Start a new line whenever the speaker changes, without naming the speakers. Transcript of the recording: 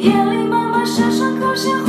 夜里妈妈声声口弦